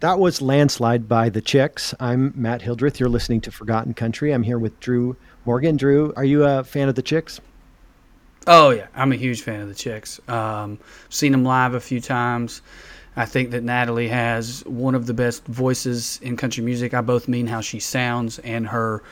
That was Landslide by The Chicks. I'm Matt Hildreth. You're listening to Forgotten Country. I'm here with Drew Morgan. Drew, are you a fan of The Chicks? Oh, yeah. I'm a huge fan of The Chicks. Um, seen them live a few times. I think that Natalie has one of the best voices in country music. I both mean how she sounds and her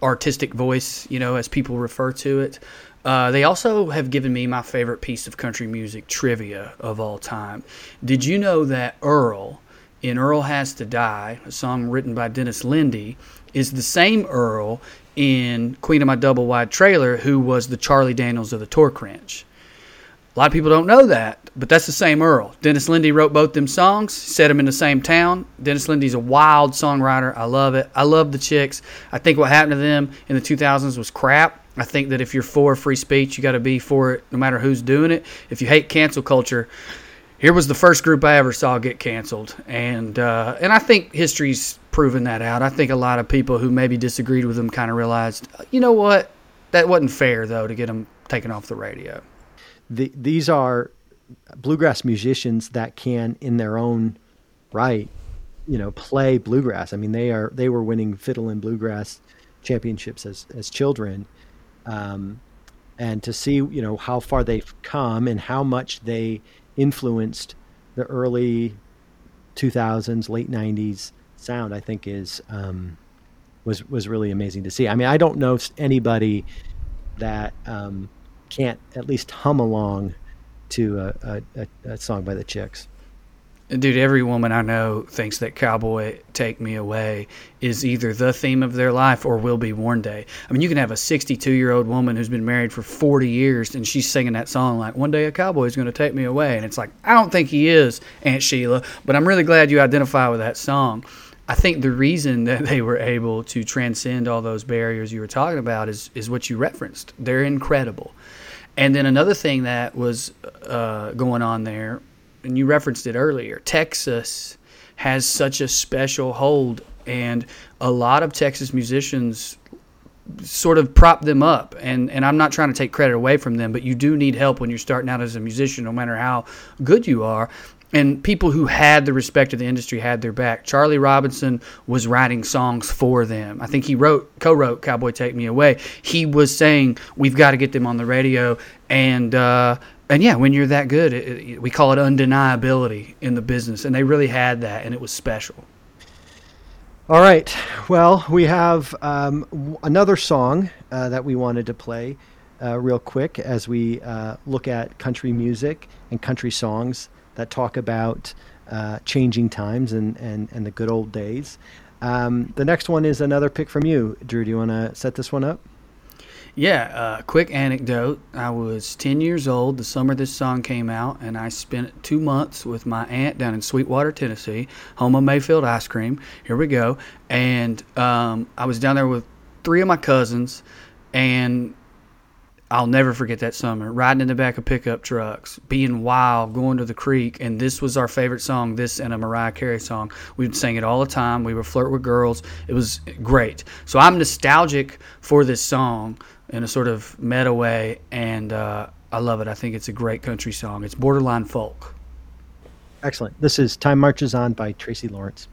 artistic voice, you know, as people refer to it. Uh, they also have given me my favorite piece of country music trivia of all time. Did you know that Earl in Earl Has to Die, a song written by Dennis Linde, is the same Earl in Queen of My Double Wide Trailer, who was the Charlie Daniels of the Torque Wrench. A lot of people don't know that, but that's the same Earl. Dennis Linde wrote both them songs, set them in the same town. Dennis Linde's a wild songwriter. I love it. I love the chicks. I think what happened to them in the 2000s was crap. I think that if you're for free speech, you got to be for it no matter who's doing it. If you hate cancel culture, here was the first group I ever saw get canceled, and uh, and I think history's proven that out. I think a lot of people who maybe disagreed with them kind of realized, you know what, that wasn't fair though to get them taken off the radio. The, these are bluegrass musicians that can, in their own right, you know, play bluegrass. I mean, they are they were winning fiddle and bluegrass championships as as children, um, and to see you know how far they've come and how much they influenced the early 2000s, late 90s sound, I think is um, was was really amazing to see. I mean, I don't know anybody that um, can't at least hum along to a, a, a, song by the Chicks. Dude, every woman I know thinks that Cowboy Take Me Away is either the theme of their life or will be one day. I mean, you can have a 62 year old woman who's been married for 40 years and she's singing that song like, One day a cowboy is going to take me away. And it's like, I don't think he is, Aunt Sheila, but I'm really glad you identify with that song. I think the reason that they were able to transcend all those barriers you were talking about is, is what you referenced. They're incredible. And then another thing that was uh, going on there and you referenced it earlier, Texas has such a special hold, and a lot of Texas musicians sort of prop them up and and I'm not trying to take credit away from them but you do need help when you're starting out as a musician no matter how good you are and people who had the respect of the industry had their back. Charlie Robison was writing songs for them. I think he wrote, co-wrote "Cowboy Take Me Away." He was saying, "We've got to get them on the radio," and uh, and yeah, when you're that good, it, it, we call it undeniability in the business, and they really had that, and it was special. All right. Well, we have um, another song uh, that we wanted to play uh, real quick as we uh, look at country music and country songs that talk about uh, changing times and, and, and the good old days. Um, the next one is another pick from you. Drew, do you want to set this one up? Yeah, uh, quick anecdote. I was 10 years old the summer this song came out, and I spent two months with my aunt down in Sweetwater, Tennessee, home of Mayfield ice cream. Here we go. And um, I was down there with three of my cousins, and I'll never forget that summer riding in the back of pickup trucks, being wild, going to the creek, and this was our favorite song. This and a Mariah Carey song. We'd sing it all the time. We would flirt with girls. It was great. So I'm nostalgic for this song in a sort of meta way, and uh, I love it. I think it's a great country song. It's borderline folk. Excellent. This is Time Marches On by Tracy Lawrence.